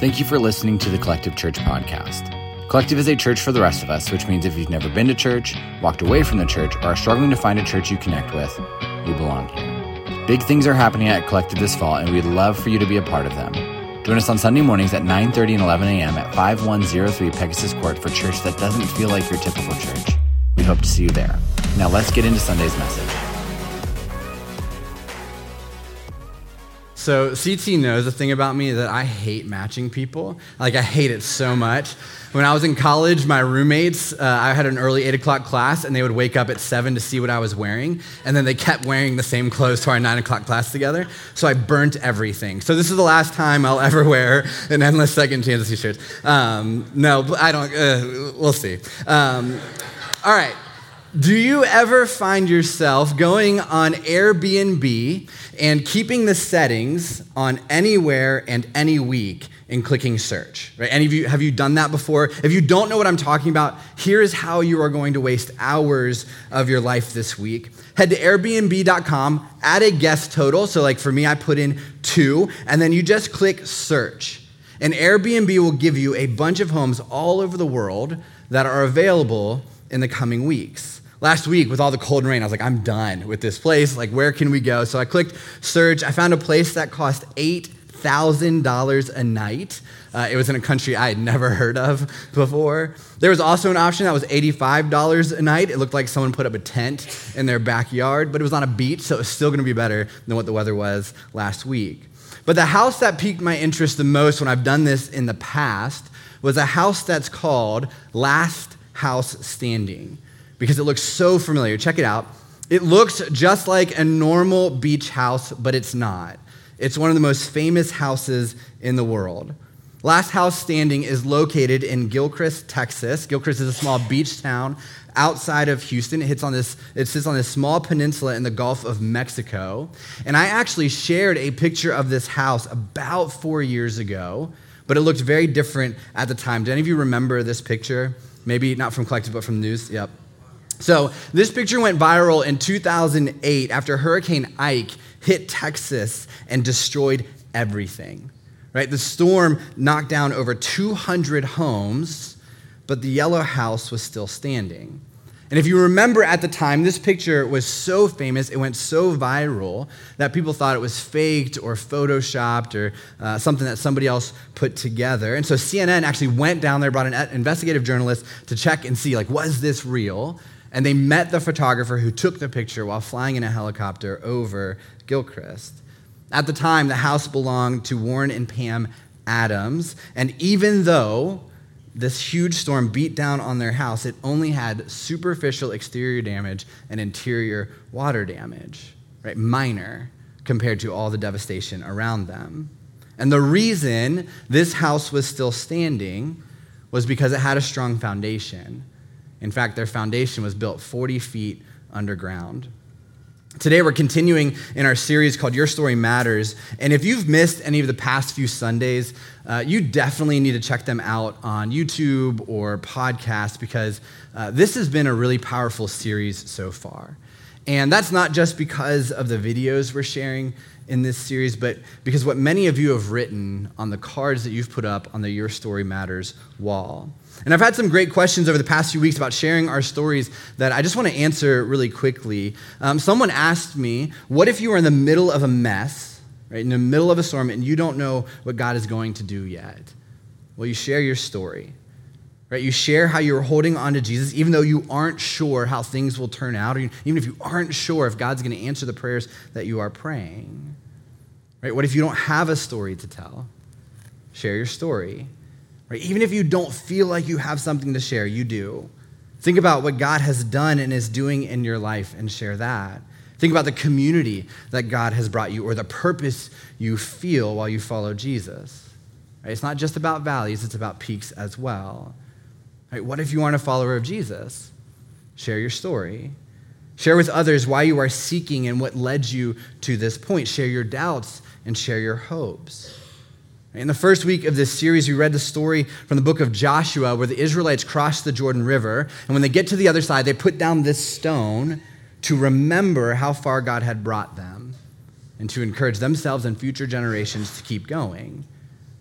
Thank you for listening to the Collective Church podcast. Collective is a church for the rest of us, which means if you've never been to church, walked away from the church, or are struggling to find a church you connect with, you belong here. Big things are happening at Collective this fall, and we'd love for you to be a part of them. Join us on Sunday mornings at 9:30 and 11 a.m. at 5103 Pegasus Court for church that doesn't feel like your typical church. We hope to see you there. Now let's get into Sunday's message. So CT knows the thing about me that I hate matching people. Like I hate it so much. When I was in college, my roommates, uh, I had an early eight o'clock class, and they would wake up at seven to see what I was wearing, and then they kept wearing the same clothes to our nine o'clock class together. So I burnt everything. So this is the last time I'll ever wear an endless second chance t-shirt. Um, no, I don't. Uh, we'll see. Um, all right. Do you ever find yourself going on Airbnb and keeping the settings on anywhere and any week and clicking search? Right? Any of you have you done that before? If you don't know what I'm talking about, here is how you are going to waste hours of your life this week. Head to airbnb.com, add a guest total. So like for me I put in 2 and then you just click search. And Airbnb will give you a bunch of homes all over the world that are available in the coming weeks. Last week, with all the cold and rain, I was like, I'm done with this place. Like, where can we go? So I clicked search. I found a place that cost $8,000 a night. Uh, it was in a country I had never heard of before. There was also an option that was $85 a night. It looked like someone put up a tent in their backyard, but it was on a beach, so it was still gonna be better than what the weather was last week. But the house that piqued my interest the most when I've done this in the past was a house that's called Last House Standing because it looks so familiar. Check it out. It looks just like a normal beach house, but it's not. It's one of the most famous houses in the world. Last House Standing is located in Gilchrist, Texas. Gilchrist is a small beach town outside of Houston. It, hits on this, it sits on this small peninsula in the Gulf of Mexico. And I actually shared a picture of this house about four years ago, but it looked very different at the time. Do any of you remember this picture? Maybe not from Collective, but from news? Yep. So, this picture went viral in 2008 after Hurricane Ike hit Texas and destroyed everything. Right? The storm knocked down over 200 homes, but the yellow house was still standing. And if you remember at the time, this picture was so famous, it went so viral that people thought it was faked or photoshopped or uh, something that somebody else put together. And so CNN actually went down there, brought an investigative journalist to check and see, like, was this real? And they met the photographer who took the picture while flying in a helicopter over Gilchrist. At the time, the house belonged to Warren and Pam Adams, and even though this huge storm beat down on their house, it only had superficial exterior damage and interior water damage, right? Minor compared to all the devastation around them. And the reason this house was still standing was because it had a strong foundation. In fact, their foundation was built 40 feet underground. Today, we're continuing in our series called Your Story Matters. And if you've missed any of the past few Sundays, uh, you definitely need to check them out on YouTube or podcast because uh, this has been a really powerful series so far. And that's not just because of the videos we're sharing in this series, but because what many of you have written on the cards that you've put up on the Your Story Matters wall. And I've had some great questions over the past few weeks about sharing our stories that I just want to answer really quickly. Um, someone asked me, What if you were in the middle of a mess, right, in the middle of a storm, and you don't know what God is going to do yet? Well, you share your story, right? You share how you're holding on to Jesus, even though you aren't sure how things will turn out, or even if you aren't sure if God's going to answer the prayers that you are praying, right? What if you don't have a story to tell? Share your story. Right? Even if you don't feel like you have something to share, you do. Think about what God has done and is doing in your life and share that. Think about the community that God has brought you or the purpose you feel while you follow Jesus. Right? It's not just about valleys, it's about peaks as well. Right? What if you aren't a follower of Jesus? Share your story. Share with others why you are seeking and what led you to this point. Share your doubts and share your hopes. In the first week of this series, we read the story from the book of Joshua where the Israelites crossed the Jordan River. And when they get to the other side, they put down this stone to remember how far God had brought them and to encourage themselves and future generations to keep going.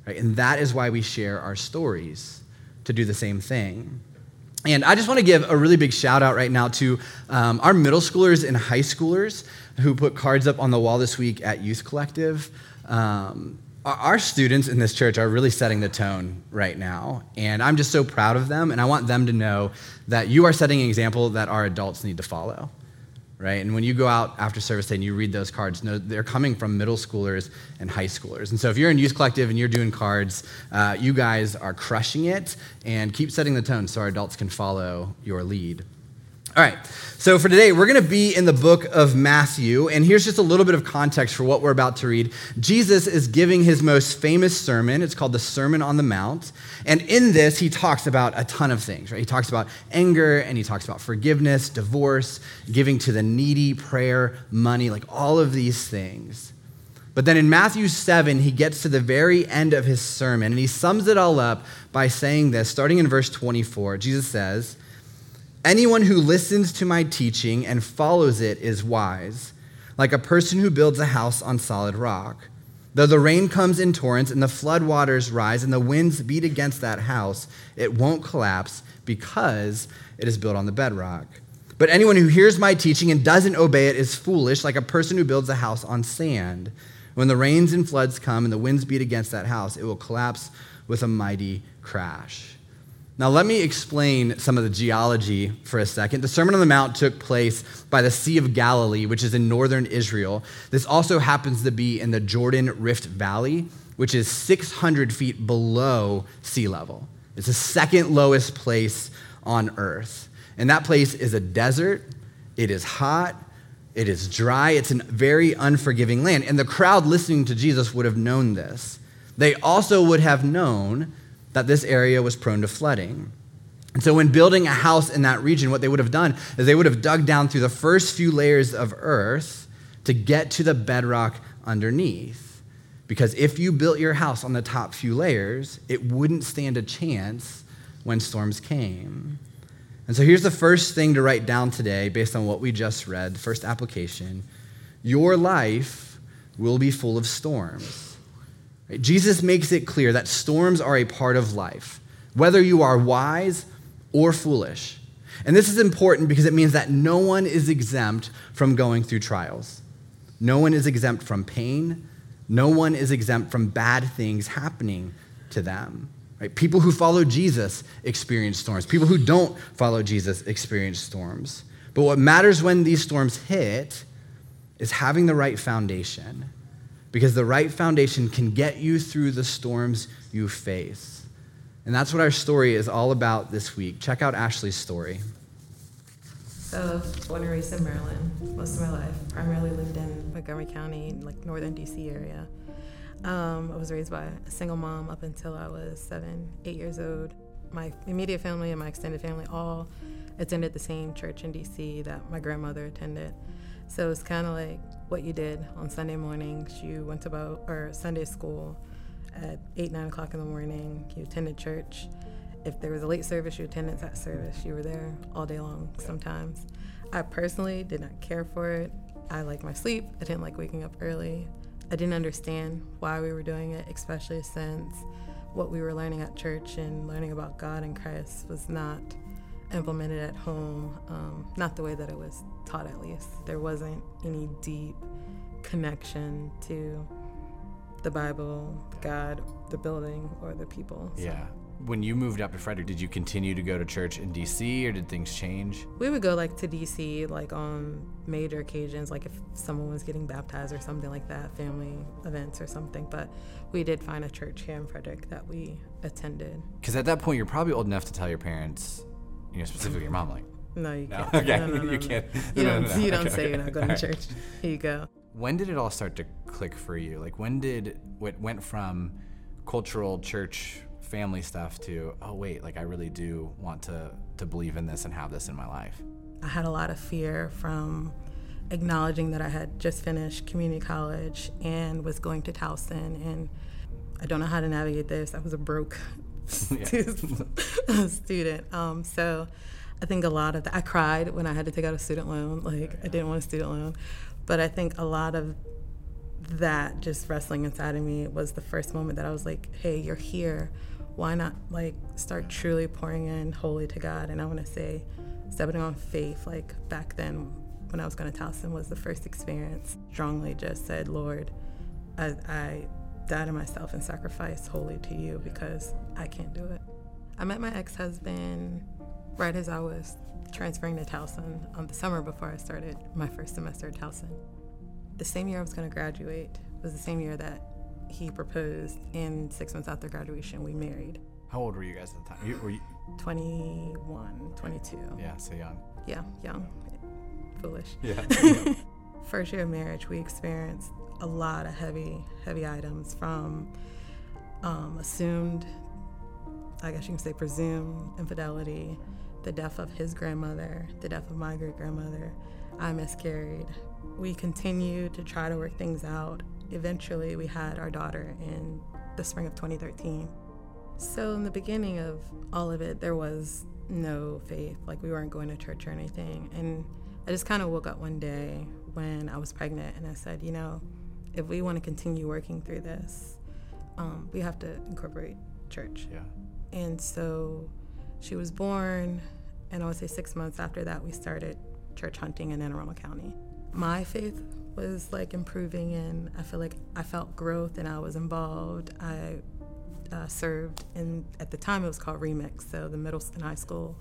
Right? And that is why we share our stories to do the same thing. And I just want to give a really big shout out right now to um, our middle schoolers and high schoolers who put cards up on the wall this week at Youth Collective. Um, our students in this church are really setting the tone right now. And I'm just so proud of them. And I want them to know that you are setting an example that our adults need to follow right? And when you go out after service day and you read those cards, know they're coming from middle schoolers and high schoolers. And so if you're in Youth Collective and you're doing cards, uh, you guys are crushing it and keep setting the tone so our adults can follow your lead. All right, so for today, we're going to be in the book of Matthew, and here's just a little bit of context for what we're about to read. Jesus is giving his most famous sermon. It's called the Sermon on the Mount. And in this, he talks about a ton of things, right? He talks about anger, and he talks about forgiveness, divorce, giving to the needy, prayer, money, like all of these things. But then in Matthew 7, he gets to the very end of his sermon, and he sums it all up by saying this, starting in verse 24. Jesus says, Anyone who listens to my teaching and follows it is wise, like a person who builds a house on solid rock. Though the rain comes in torrents and the flood waters rise and the winds beat against that house, it won't collapse because it is built on the bedrock. But anyone who hears my teaching and doesn't obey it is foolish, like a person who builds a house on sand. When the rains and floods come and the winds beat against that house, it will collapse with a mighty crash. Now, let me explain some of the geology for a second. The Sermon on the Mount took place by the Sea of Galilee, which is in northern Israel. This also happens to be in the Jordan Rift Valley, which is 600 feet below sea level. It's the second lowest place on earth. And that place is a desert, it is hot, it is dry, it's a very unforgiving land. And the crowd listening to Jesus would have known this. They also would have known that this area was prone to flooding. And so, when building a house in that region, what they would have done is they would have dug down through the first few layers of earth to get to the bedrock underneath. Because if you built your house on the top few layers, it wouldn't stand a chance when storms came. And so, here's the first thing to write down today based on what we just read, first application. Your life will be full of storms. Jesus makes it clear that storms are a part of life, whether you are wise or foolish. And this is important because it means that no one is exempt from going through trials. No one is exempt from pain. No one is exempt from bad things happening to them. Right? People who follow Jesus experience storms. People who don't follow Jesus experience storms. But what matters when these storms hit is having the right foundation because the right foundation can get you through the storms you face. And that's what our story is all about this week. Check out Ashley's story. So, born and raised in Maryland most of my life. Primarily lived in Montgomery County, like northern DC area. Um, I was raised by a single mom up until I was seven, eight years old. My immediate family and my extended family all attended the same church in DC that my grandmother attended. So it's kind of like what you did on Sunday mornings. You went to about or Sunday school at eight, nine o'clock in the morning. You attended church. If there was a late service, you attended that service. You were there all day long sometimes. I personally did not care for it. I liked my sleep. I didn't like waking up early. I didn't understand why we were doing it, especially since what we were learning at church and learning about God and Christ was not implemented at home, um, not the way that it was taught at least. There wasn't any deep connection to the Bible, God, the building, or the people. So. Yeah. When you moved up to Frederick, did you continue to go to church in DC or did things change? We would go like to DC like on major occasions, like if someone was getting baptized or something like that, family events or something. But we did find a church here in Frederick that we attended. Because at that point, you're probably old enough to tell your parents, you know, specifically your mom, like, no, you can't. Okay, no, no, you can't. You don't, you don't okay, say okay. you're not going to church. Here you go. When did it all start to click for you? Like, when did what went from cultural church family stuff to oh wait, like I really do want to to believe in this and have this in my life? I had a lot of fear from acknowledging that I had just finished community college and was going to Towson and I don't know how to navigate this. I was a broke student. Um, so I think a lot of that, I cried when I had to take out a student loan. Like, I didn't want a student loan. But I think a lot of that just wrestling inside of me was the first moment that I was like, hey, you're here. Why not like start truly pouring in wholly to God? And I want to say, stepping on faith, like back then when I was going to Towson, was the first experience. Strongly just said, Lord, I, I die to myself and sacrifice wholly to you because I can't do it. I met my ex husband right as I was transferring to Towson um, the summer before I started my first semester at Towson. The same year I was going to graduate was the same year that he proposed, and six months after graduation, we married. How old were you guys at the time? You, were you, 21, 22. yeah, so young. Yeah, young, foolish. Yeah. First year of marriage, we experienced a lot of heavy, heavy items from um, assumed, I guess you can say presumed infidelity, the death of his grandmother, the death of my great grandmother. I miscarried. We continued to try to work things out. Eventually, we had our daughter in the spring of 2013. So, in the beginning of all of it, there was no faith. Like, we weren't going to church or anything. And I just kind of woke up one day when I was pregnant and I said, you know, if we want to continue working through this, um, we have to incorporate church. yeah. And so she was born, and I would say six months after that, we started church hunting in Anne Arundel County. My faith was like improving, and I feel like I felt growth and I was involved. I uh, served in, at the time, it was called Remix, so the middle and high school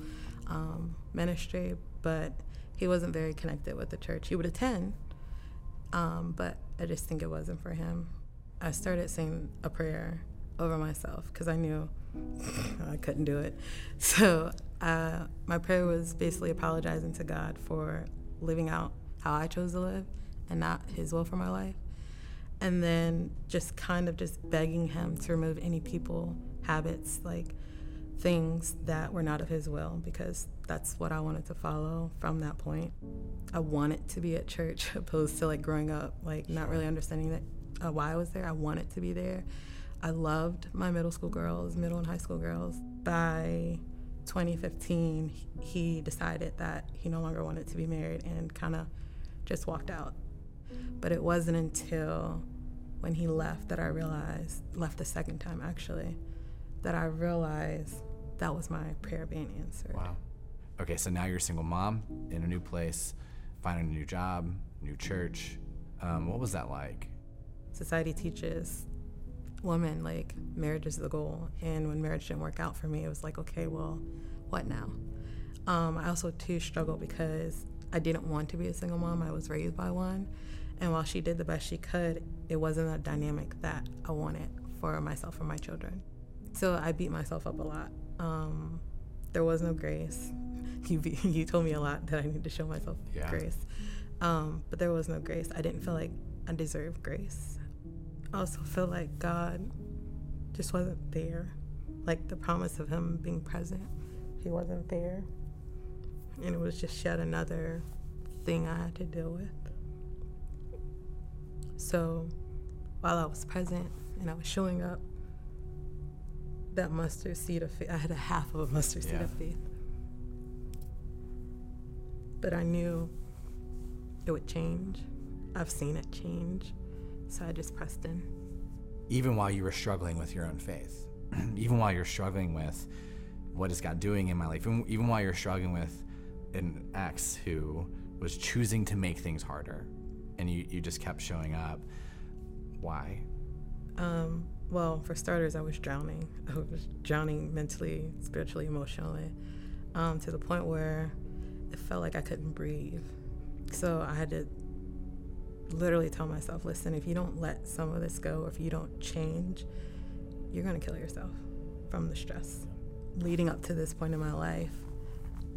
um, ministry, but he wasn't very connected with the church. He would attend, um, but I just think it wasn't for him. I started saying a prayer over myself because I knew I couldn't do it. So uh, my prayer was basically apologizing to God for living out how I chose to live and not His will for my life. And then just kind of just begging Him to remove any people, habits, like things that were not of His will because that's what I wanted to follow from that point. I wanted to be at church opposed to like growing up, like not really understanding that uh, why I was there. I wanted to be there. I loved my middle school girls, middle and high school girls. By 2015, he decided that he no longer wanted to be married and kind of just walked out. But it wasn't until when he left that I realized, left the second time actually, that I realized that was my prayer being answered. Wow. Okay, so now you're a single mom in a new place, finding a new job, new church. Um, what was that like? Society teaches women like marriage is the goal, and when marriage didn't work out for me, it was like, okay, well, what now? Um, I also too struggled because I didn't want to be a single mom. I was raised by one, and while she did the best she could, it wasn't a dynamic that I wanted for myself and my children. So I beat myself up a lot. Um, there was no grace. You be, you told me a lot that I need to show myself Yeah. grace, um, but there was no grace. I didn't feel like I deserved grace. I also feel like God just wasn't there. Like the promise of Him being present, He wasn't there. And it was just yet another thing I had to deal with. So while I was present and I was showing up, that mustard seed of faith, I had a half of a mustard seed Yeah. of faith. But I knew it would change. I've seen it change. So I just pressed in. Even while you were struggling with your own faith, even while you're struggling with what is God doing in my life, even, even while you're struggling with an ex who was choosing to make things harder, and you, you just kept showing up. Why? Um, well, for starters, I was drowning. I was drowning mentally, spiritually, emotionally, um, to the point where it felt like I couldn't breathe. So I had to literally tell myself, listen, if you don't let some of this go, if you don't change, you're going to kill yourself from the stress. Leading up to this point in my life,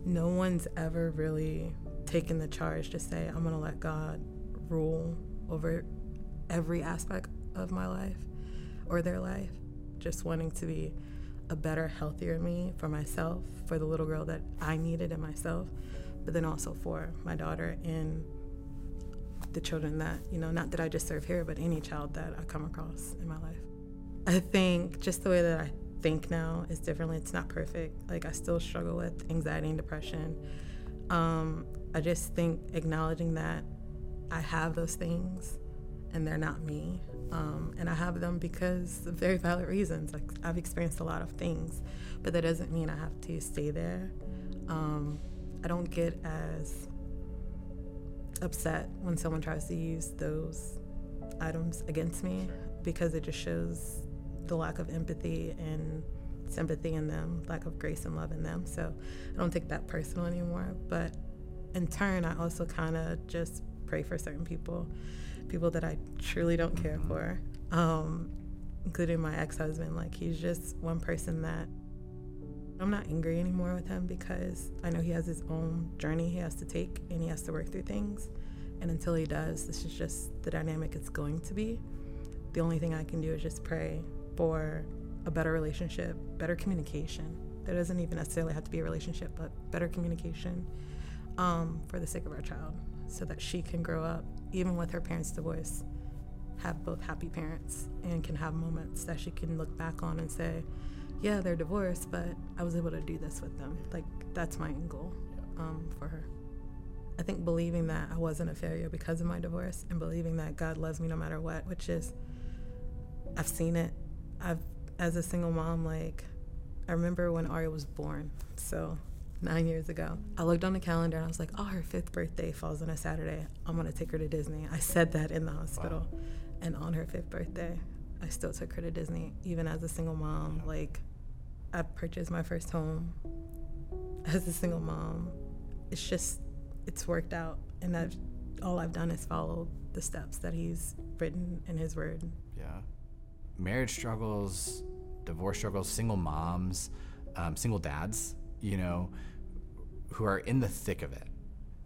no one's ever really taken the charge to say, I'm going to let God rule over every aspect of my life or their life. Just wanting to be a better, healthier me for myself, for the little girl that I needed in myself, but then also for my daughter and the children that, you know, not that I just serve here, but any child that I come across in my life. I think just the way that I think now is differently. It's not perfect. Like, I still struggle with anxiety and depression. Um, I just think acknowledging that I have those things and they're not me. Um, and I have them because of very valid reasons. Like I've experienced a lot of things, but that doesn't mean I have to stay there. Um, I don't get as upset when someone tries to use those items against me because it just shows the lack of empathy and sympathy in them, lack of grace and love in them. So I don't take that personal anymore. But in turn, I also kind of just pray for certain people, people that I truly don't care mm-hmm. for, um, including my ex husband. Like, he's just one person that I'm not angry anymore with him because I know he has his own journey he has to take and he has to work through things. And until he does, this is just the dynamic it's going to be. The only thing I can do is just pray for a better relationship, better communication. There doesn't even necessarily have to be a relationship, but better communication um, for the sake of our child so that she can grow up, even with her parents' divorce, have both happy parents and can have moments that she can look back on and say, yeah, they're divorced, but I was able to do this with them. Like, that's my end goal um, for her. I think believing that I wasn't a failure because of my divorce and believing that God loves me no matter what, which is, I've seen it. I've as a single mom, like, I remember when Aria was born. So, nine years ago. I looked on the calendar and I was like, oh, her fifth birthday falls on a Saturday. I'm going to take her to Disney. I said that in the hospital. Wow. And on her fifth birthday, I still took her to Disney, even as a single mom. Like, I purchased my first home as a single mom. It's just, it's worked out. And I've, all I've done is follow the steps that he's written in his word. Yeah. Marriage struggles divorce struggles, single moms, um, single dads, you know, who are in the thick of it.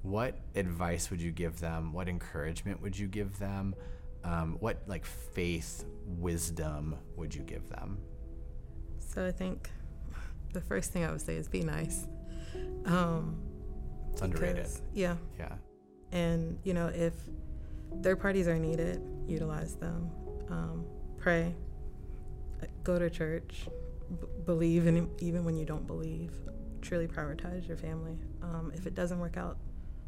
What advice would you give them? What encouragement would you give them? Um, what like faith, wisdom would you give them? So I think the first thing I would say is be nice. Um, it's underrated. Yeah. Yeah. And you know, if third parties are needed, utilize them. Um, pray, go to church, b- believe in even when you don't believe. Truly prioritize your family. Um, if it doesn't work out,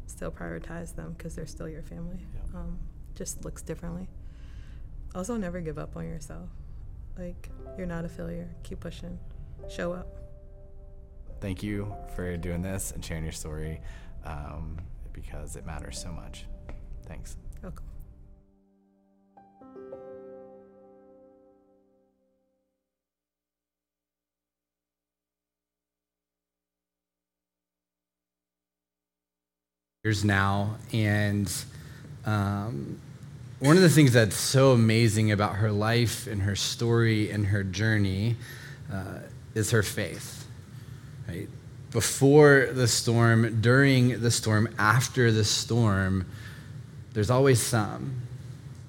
still prioritize them because they're still your family. Yeah. Um, just looks differently. Also, never give up on yourself. Like you're not a failure. Keep pushing. Show up. Thank you for doing this and sharing your story um, because it matters so much. Thanks. Welcome. Years now, and um, one of the things that's so amazing about her life and her story and her journey uh, is her faith. Right? Before the storm, during the storm, after the storm, there's always some.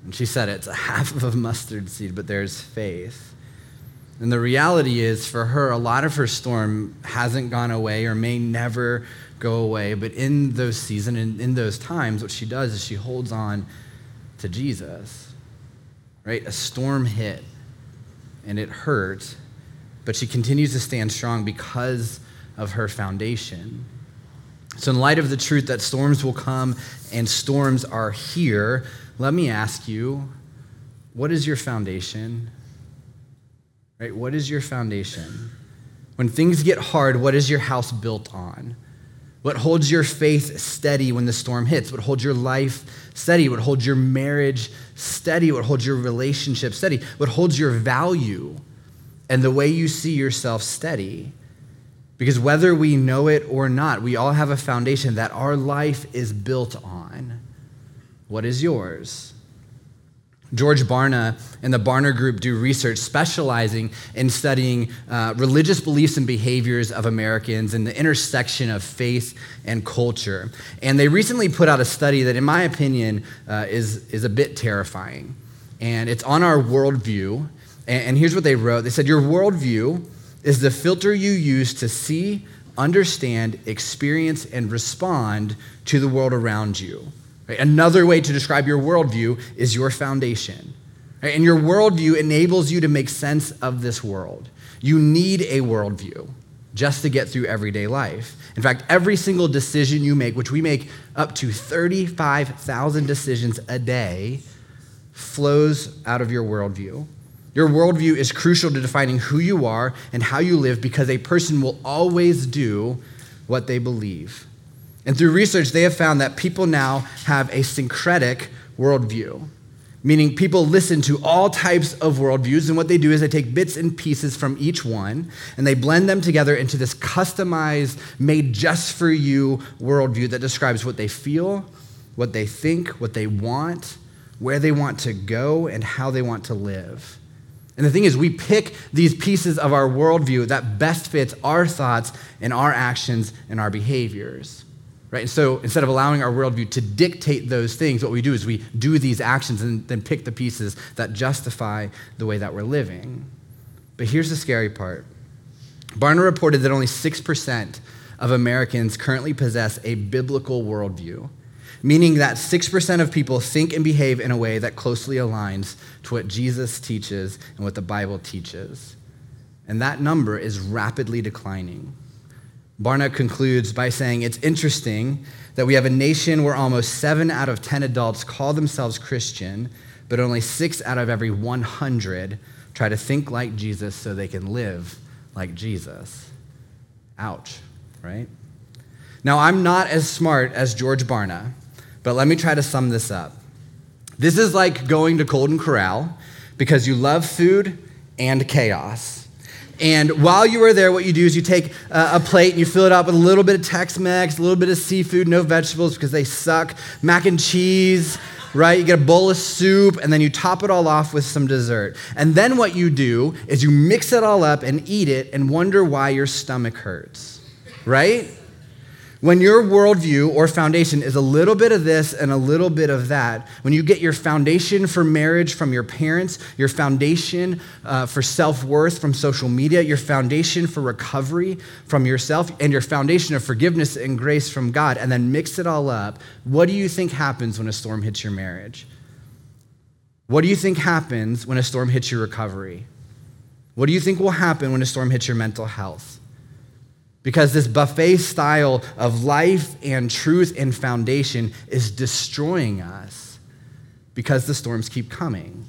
And she said it's a half of a mustard seed, but there's faith. And the reality is, for her, a lot of her storm hasn't gone away or may never go away. But in those seasons and in those times, what she does is she holds on to Jesus. Right? A storm hit and it hurt, but she continues to stand strong because of her foundation. So, in light of the truth that storms will come and storms are here, let me ask you what is your foundation? Right? What is your foundation? When things get hard, what is your house built on? What holds your faith steady when the storm hits? What holds your life steady? What holds your marriage steady? What holds your relationship steady? What holds your value and the way you see yourself steady? Because whether we know it or not, we all have a foundation that our life is built on. What is yours? George Barna and the Barna Group do research specializing in studying uh, religious beliefs and behaviors of Americans and the intersection of faith and culture. And they recently put out a study that, in my opinion, uh, is, is a bit terrifying. And it's on our worldview. And, and here's what they wrote They said, Your worldview is the filter you use to see, understand, experience, and respond to the world around you. Right? Another way to describe your worldview is your foundation. Right? And your worldview enables you to make sense of this world. You need a worldview just to get through everyday life. In fact, every single decision you make, which we make up to 35,000 decisions a day, flows out of your worldview. Your worldview is crucial to defining who you are and how you live because a person will always do what they believe. And through research, they have found that people now have a syncretic worldview, meaning people listen to all types of worldviews, and what they do is they take bits and pieces from each one and they blend them together into this customized, made just for you worldview that describes what they feel, what they think, what they want, where they want to go, and how they want to live. And the thing is, we pick these pieces of our worldview that best fits our thoughts and our actions and our behaviors. Right? And so instead of allowing our worldview to dictate those things, what we do is we do these actions and then pick the pieces that justify the way that we're living. But here's the scary part Barna reported that only 6% of Americans currently possess a biblical worldview meaning that 6% of people think and behave in a way that closely aligns to what Jesus teaches and what the Bible teaches. And that number is rapidly declining. Barna concludes by saying it's interesting that we have a nation where almost seven out of 10 adults call themselves Christian, but only six out of every 100 try to think like Jesus so they can live like Jesus. Ouch, right? Now, I'm not as smart as George Barna, but let me try to sum this up. This is like going to Golden Corral because you love food and chaos. And while you are there, what you do is you take a plate and you fill it up with a little bit of Tex Mex, a little bit of seafood, no vegetables because they suck, mac and cheese, right? You get a bowl of soup and then you top it all off with some dessert. And then what you do is you mix it all up and eat it and wonder why your stomach hurts, right? When your worldview or foundation is a little bit of this and a little bit of that, when you get your foundation for marriage from your parents, your foundation uh, for self worth from social media, your foundation for recovery from yourself, and your foundation of forgiveness and grace from God, and then mix it all up, what do you think happens when a storm hits your marriage? What do you think happens when a storm hits your recovery? What do you think will happen when a storm hits your mental health? Because this buffet style of life and truth and foundation is destroying us because the storms keep coming.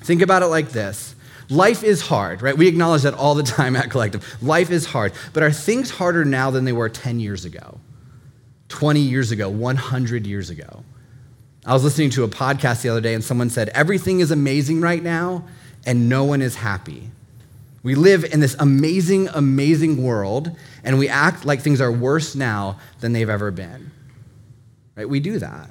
Think about it like this life is hard, right? We acknowledge that all the time at Collective. Life is hard, but are things harder now than they were 10 years ago, 20 years ago, 100 years ago? I was listening to a podcast the other day and someone said, Everything is amazing right now and no one is happy. We live in this amazing, amazing world, and we act like things are worse now than they've ever been. Right? We do that.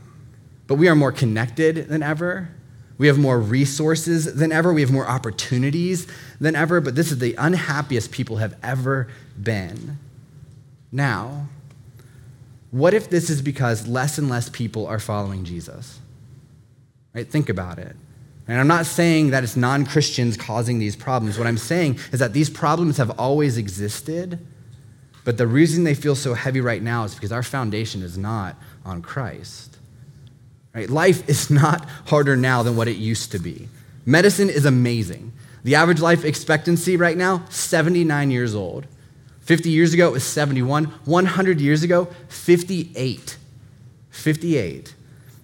But we are more connected than ever. We have more resources than ever. We have more opportunities than ever. But this is the unhappiest people have ever been. Now, what if this is because less and less people are following Jesus? Right? Think about it. And I'm not saying that it's non Christians causing these problems. What I'm saying is that these problems have always existed, but the reason they feel so heavy right now is because our foundation is not on Christ. Right? Life is not harder now than what it used to be. Medicine is amazing. The average life expectancy right now, 79 years old. 50 years ago, it was 71. 100 years ago, 58. 58.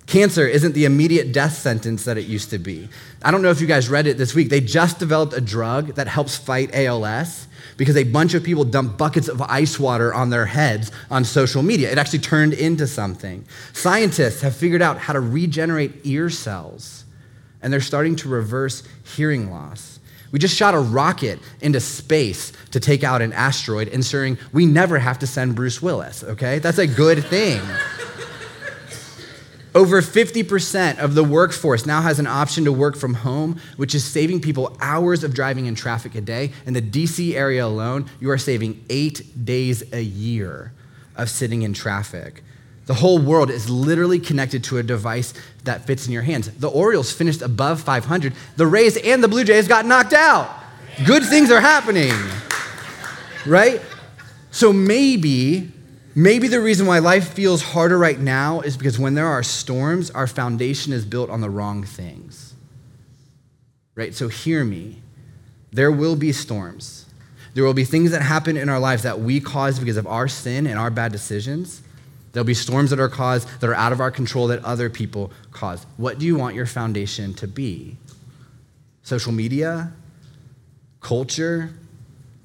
Cancer isn't the immediate death sentence that it used to be. I don't know if you guys read it this week. They just developed a drug that helps fight ALS because a bunch of people dumped buckets of ice water on their heads on social media. It actually turned into something. Scientists have figured out how to regenerate ear cells, and they're starting to reverse hearing loss. We just shot a rocket into space to take out an asteroid, ensuring we never have to send Bruce Willis, okay? That's a good thing. Over 50% of the workforce now has an option to work from home, which is saving people hours of driving in traffic a day. In the DC area alone, you are saving eight days a year of sitting in traffic. The whole world is literally connected to a device that fits in your hands. The Orioles finished above 500. The Rays and the Blue Jays got knocked out. Good things are happening, right? So maybe Maybe the reason why life feels harder right now is because when there are storms, our foundation is built on the wrong things. Right? So hear me. There will be storms. There will be things that happen in our lives that we cause because of our sin and our bad decisions. There'll be storms that are caused that are out of our control that other people cause. What do you want your foundation to be? Social media? Culture?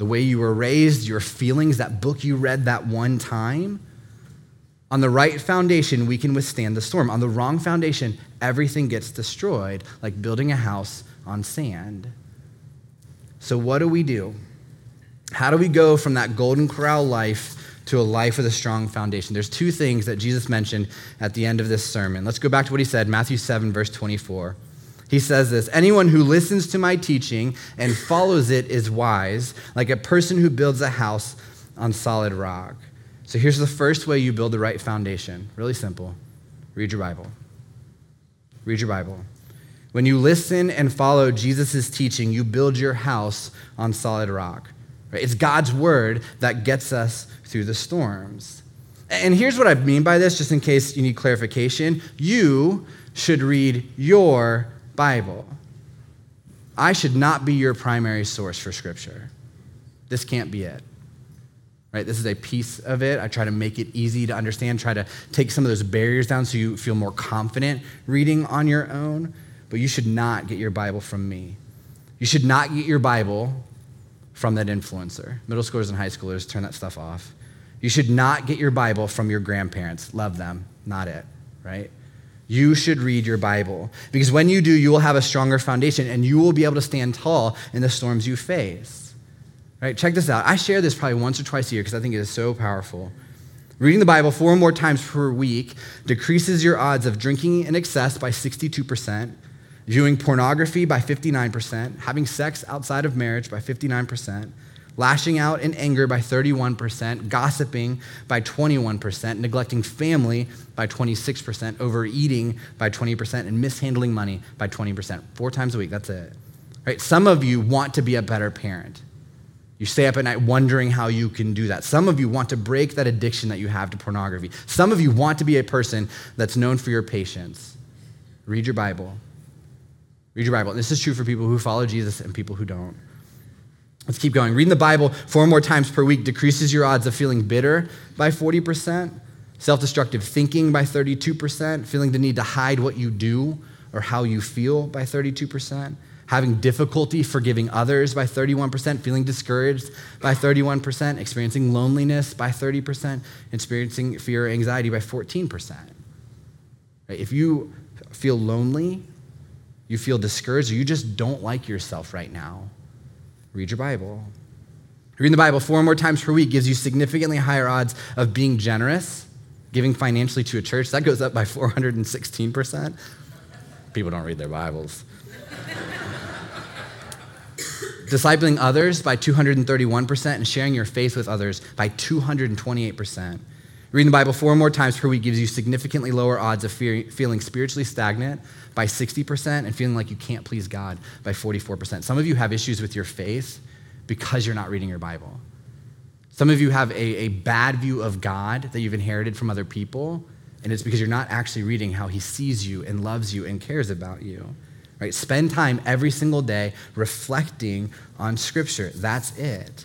The way you were raised? Your feelings? That book you read that one time? On the right foundation, we can withstand the storm. On the wrong foundation, everything gets destroyed, like building a house on sand. So, what do we do? How do we go from that golden corral life to a life with a strong foundation. There's two things that Jesus mentioned at the end of this sermon. Let's go back to what he said, Matthew 7, verse 24. He says this Anyone who listens to my teaching and follows it is wise, like a person who builds a house on solid rock. So here's the first way you build the right foundation. Really simple read your Bible. Read your Bible. When you listen and follow Jesus' teaching, you build your house on solid rock. It's God's word that gets us through the storms. And here's what I mean by this, just in case you need clarification. You should read your Bible. I should not be your primary source for Scripture. This can't be it. Right? This is a piece of it. I try to make it easy to understand, try to take some of those barriers down so you feel more confident reading on your own. But you should not get your Bible from me. You should not get your Bible from that influencer. Middle schoolers and high schoolers, turn that stuff off. You should not get your Bible from your grandparents. Love them, not it, right? You should read your Bible because when you do, you will have a stronger foundation and you will be able to stand tall in the storms you face. Right? Check this out. I share this probably once or twice a year because I think it is so powerful. Reading the Bible four or more times per week decreases your odds of drinking in excess by 62%, viewing pornography by 59%, having sex outside of marriage by 59%, lashing out in anger by 31%, gossiping by 21%, neglecting family by 26%, overeating by 20%, and mishandling money by 20%. Four times a week, that's it. Right? Some of you want to be a better parent. You stay up at night wondering how you can do that. Some of you want to break that addiction that you have to pornography. Some of you want to be a person that's known for your patience. Read your Bible. Read your Bible. This is true for people who follow Jesus and people who don't. Let's keep going. Reading the Bible four more times per week decreases your odds of feeling bitter by 40%, self destructive thinking by 32%, feeling the need to hide what you do or how you feel by 32%, having difficulty forgiving others by 31%, feeling discouraged by 31%, experiencing loneliness by 30%, experiencing fear or anxiety by 14%. If you feel lonely, you feel discouraged, or you just don't like yourself right now, read your Bible. Reading the Bible four more times per week gives you significantly higher odds of being generous, giving financially to a church. That goes up by 416%. People don't read their Bibles. Discipling others by 231%, and sharing your faith with others by 228%. Reading the Bible four more times per week gives you significantly lower odds of feeling spiritually stagnant by 60% and feeling like you can't please God by 44%. Some of you have issues with your faith because you're not reading your Bible. Some of you have a, a bad view of God that you've inherited from other people, and it's because you're not actually reading how He sees you and loves you and cares about you. Right? Spend time every single day reflecting on Scripture. That's it.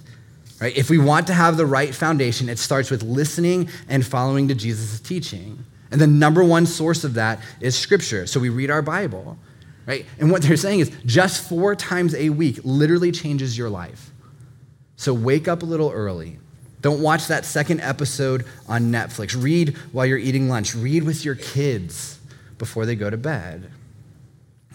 Right? If we want to have the right foundation, it starts with listening and following to Jesus' teaching. And the number one source of that is Scripture. So we read our Bible, right? And what they're saying is just four times a week literally changes your life. So wake up a little early. Don't watch that second episode on Netflix. Read while you're eating lunch. Read with your kids before they go to bed.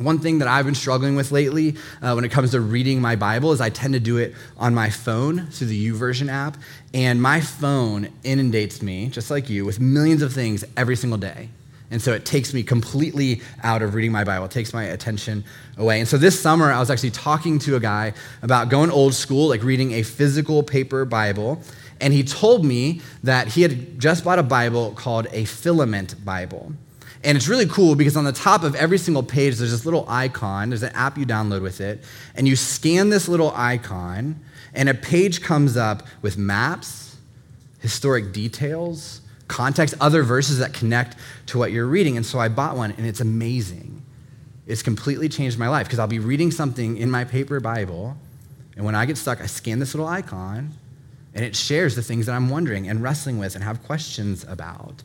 One thing that I've been struggling with lately uh, when it comes to reading my Bible is I tend to do it on my phone through the YouVersion app. And my phone inundates me, just like you, with millions of things every single day. And so it takes me completely out of reading my Bible. It takes my attention away. And so this summer, I was actually talking to a guy about going old school, like reading a physical paper Bible. And he told me that he had just bought a Bible called a filament Bible. And it's really cool because on the top of every single page, there's this little icon. There's an app you download with it. And you scan this little icon, and a page comes up with maps, historic details, context, other verses that connect to what you're reading. And so I bought one, and it's amazing. It's completely changed my life because I'll be reading something in my paper Bible, and when I get stuck, I scan this little icon, and it shares the things that I'm wondering and wrestling with and have questions about.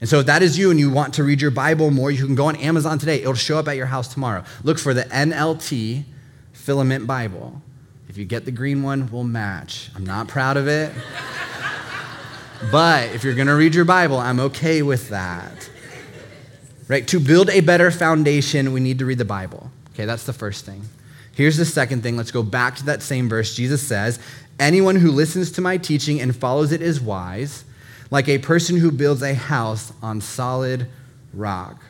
And so if that is you and you want to read your Bible more, you can go on Amazon today. It'll show up at your house tomorrow. Look for the NLT Filament Bible. If you get the green one, we'll match. I'm not proud of it. but if you're going to read your Bible, I'm okay with that. Right? To build a better foundation, we need to read the Bible. Okay, that's the first thing. Here's the second thing. Let's go back to that same verse. Jesus says, Anyone who listens to my teaching and follows it is wise, like a person who builds a house on solid rock.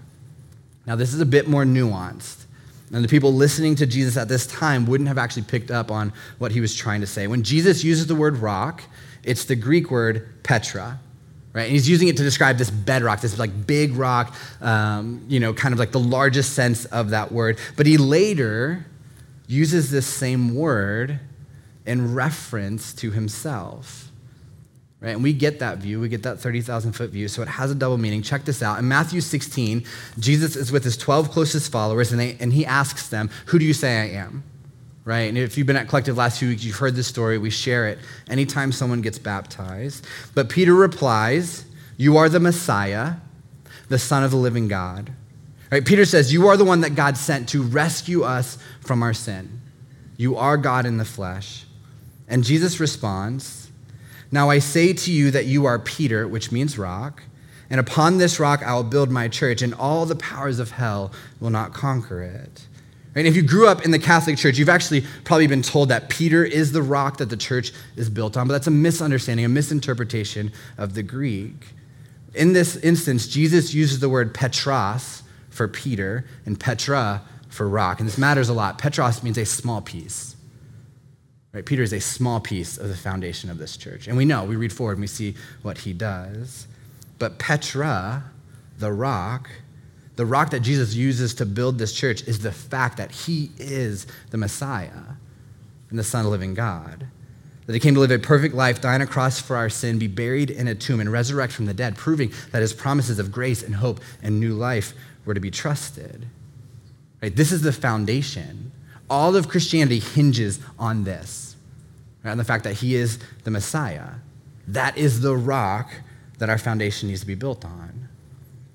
Now, this is a bit more nuanced. And the people listening to Jesus at this time wouldn't have actually picked up on what he was trying to say. When Jesus uses the word rock, it's the Greek word petra, right? And he's using it to describe this bedrock, this like big rock, um, you know, kind of like the largest sense of that word. But he later uses this same word in reference to himself. Right? And we get that view. We get that 30,000 foot view. So it has a double meaning. Check this out. In Matthew 16, Jesus is with his 12 closest followers, and, they, and he asks them, Who do you say I am? Right? And if you've been at Collective last few weeks, you've heard this story. We share it anytime someone gets baptized. But Peter replies, You are the Messiah, the Son of the living God. Right? Peter says, You are the one that God sent to rescue us from our sin. You are God in the flesh. And Jesus responds, Now I say to you that you are Peter, which means rock, and upon this rock I will build my church, and all the powers of hell will not conquer it. And if you grew up in the Catholic Church, you've actually probably been told that Peter is the rock that the church is built on, but that's a misunderstanding, a misinterpretation of the Greek. In this instance, Jesus uses the word Petros for Peter and Petra for rock. And this matters a lot. Petros means a small piece. Right? Peter is a small piece of the foundation of this church. And we know, we read forward and we see what he does. But Petra, the rock, the rock that Jesus uses to build this church is the fact that he is the Messiah and the Son of the living God. That he came to live a perfect life, die on a cross for our sin, be buried in a tomb, and resurrect from the dead, proving that his promises of grace and hope and new life were to be trusted. Right? This is the foundation. All of Christianity hinges on this, right? on the fact that he is the Messiah. That is the rock that our foundation needs to be built on.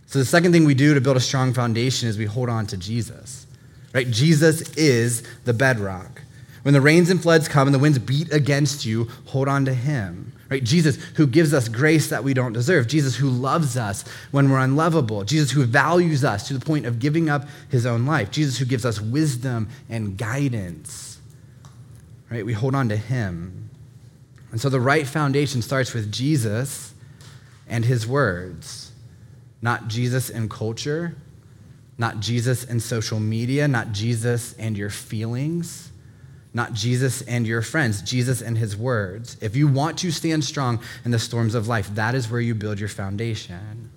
So the second thing we do to build a strong foundation is we hold on to Jesus. Right? Jesus is the bedrock. When the rains and floods come and the winds beat against you, hold on to him. Right? Jesus who gives us grace that we don't deserve. Jesus who loves us when we're unlovable. Jesus who values us to the point of giving up his own life. Jesus who gives us wisdom and guidance. Right? We hold on to him. And so the right foundation starts with Jesus and his words. Not Jesus and culture, not Jesus and social media, not Jesus and your feelings not Jesus and your friends, Jesus and his words. If you want to stand strong in the storms of life, that is where you build your foundation.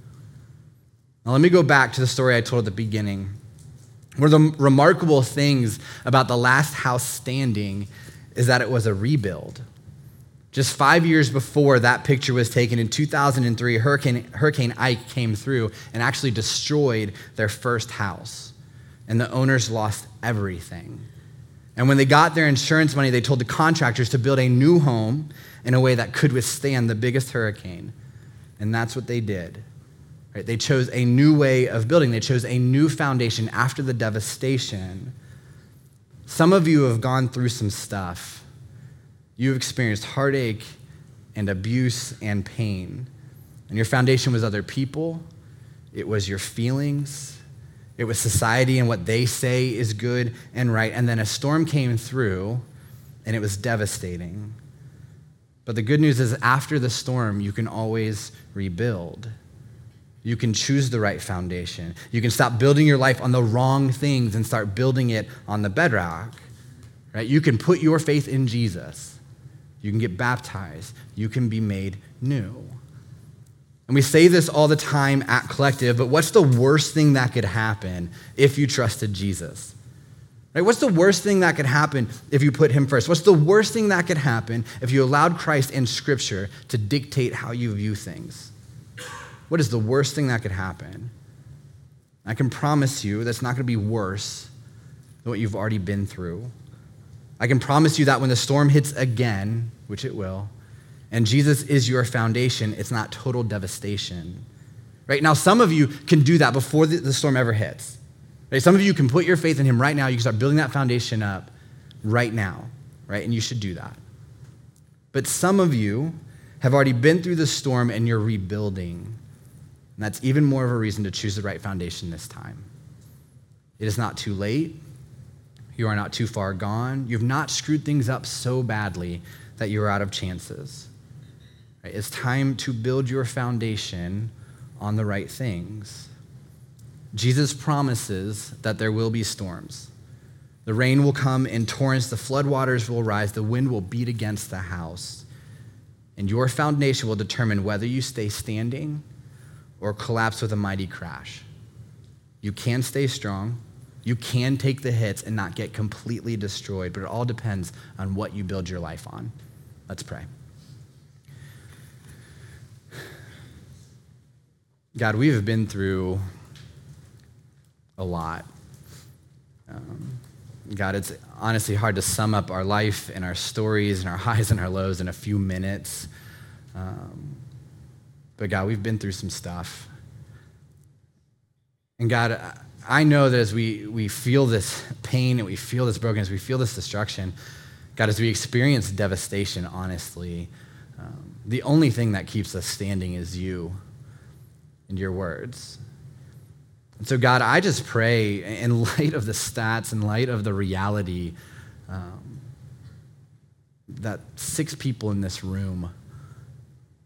Now, let me go back to the story I told at the beginning. One of the remarkable things about the last house standing is that it was a rebuild. Just five years before that picture was taken in 2003, Hurricane, Hurricane Ike came through and actually destroyed their first house. And the owners lost everything. And when they got their insurance money, they told the contractors to build a new home in a way that could withstand the biggest hurricane. And that's what they did. Right? They chose a new way of building, they chose a new foundation after the devastation. Some of you have gone through some stuff. You've experienced heartache and abuse and pain. And your foundation was other people, it was your feelings, it was society and what they say is good and right. And then a storm came through and it was devastating. But the good news is, after the storm, you can always rebuild. You can choose the right foundation. You can stop building your life on the wrong things and start building it on the bedrock. Right? You can put your faith in Jesus. You can get baptized. You can be made new. And we say this all the time at Collective, but what's the worst thing that could happen if you trusted Jesus? Right? What's the worst thing that could happen if you put him first? What's the worst thing that could happen if you allowed Christ and Scripture to dictate how you view things? What is the worst thing that could happen? I can promise you that's not going to be worse than what you've already been through. I can promise you that when the storm hits again, which it will, and Jesus is your foundation, it's not total devastation. Right now, some of you can do that before the, storm ever hits. Right? Some of you can put your faith in Him right now. You can start building that foundation up right now, right? And you should do that. But some of you have already been through the storm and you're rebuilding. And that's even more of a reason to choose the right foundation this time. It is not too late. You are not too far gone. You've not screwed things up so badly that you're out of chances. It's time to build your foundation on the right things. Jesus promises that there will be storms. The rain will come in torrents, the floodwaters will rise, the wind will beat against the house. And your foundation will determine whether you stay standing or collapse with a mighty crash. You can stay strong, you can take the hits and not get completely destroyed, but it all depends on what you build your life on. Let's pray. God, we have been through a lot. Um, God, it's honestly hard to sum up our life and our stories and our highs and our lows in a few minutes. Um, but God, we've been through some stuff. And God, I know that as we, we feel this pain and we feel this brokenness, we feel this destruction, God, as we experience devastation, honestly, um, the only thing that keeps us standing is you and your words. And so, God, I just pray in light of the stats, in light of the reality um, that six people in this room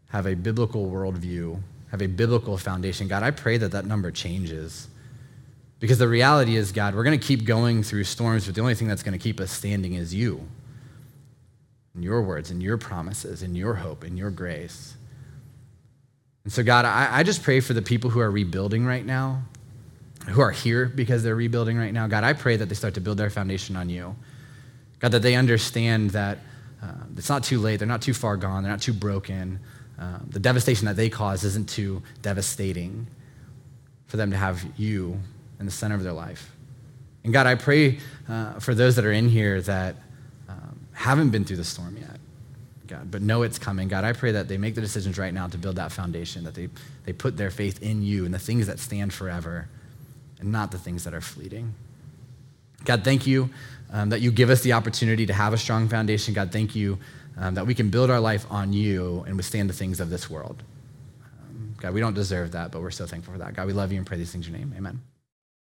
have a biblical worldview, have a biblical foundation. God, I pray that that number changes. Because the reality is, God, we're going to keep going through storms, but the only thing that's going to keep us standing is you and your words and your promises and your hope and your grace. And so, God, I, I just pray for the people who are rebuilding right now, who are here because they're rebuilding right now. God, I pray that they start to build their foundation on you. God, that they understand that uh, it's not too late, they're not too far gone, they're not too broken. Uh, the devastation that they cause isn't too devastating for them to have you in the center of their life. And God, I pray uh, for those that are in here that um, haven't been through the storm yet. God, but know it's coming. God, I pray that they make the decisions right now to build that foundation, that they, they put their faith in you and the things that stand forever and not the things that are fleeting. God, thank you um, that you give us the opportunity to have a strong foundation. God, thank you um, that we can build our life on you and withstand the things of this world. Um, God, we don't deserve that, but we're so thankful for that. God, we love you and pray these things in your name. Amen.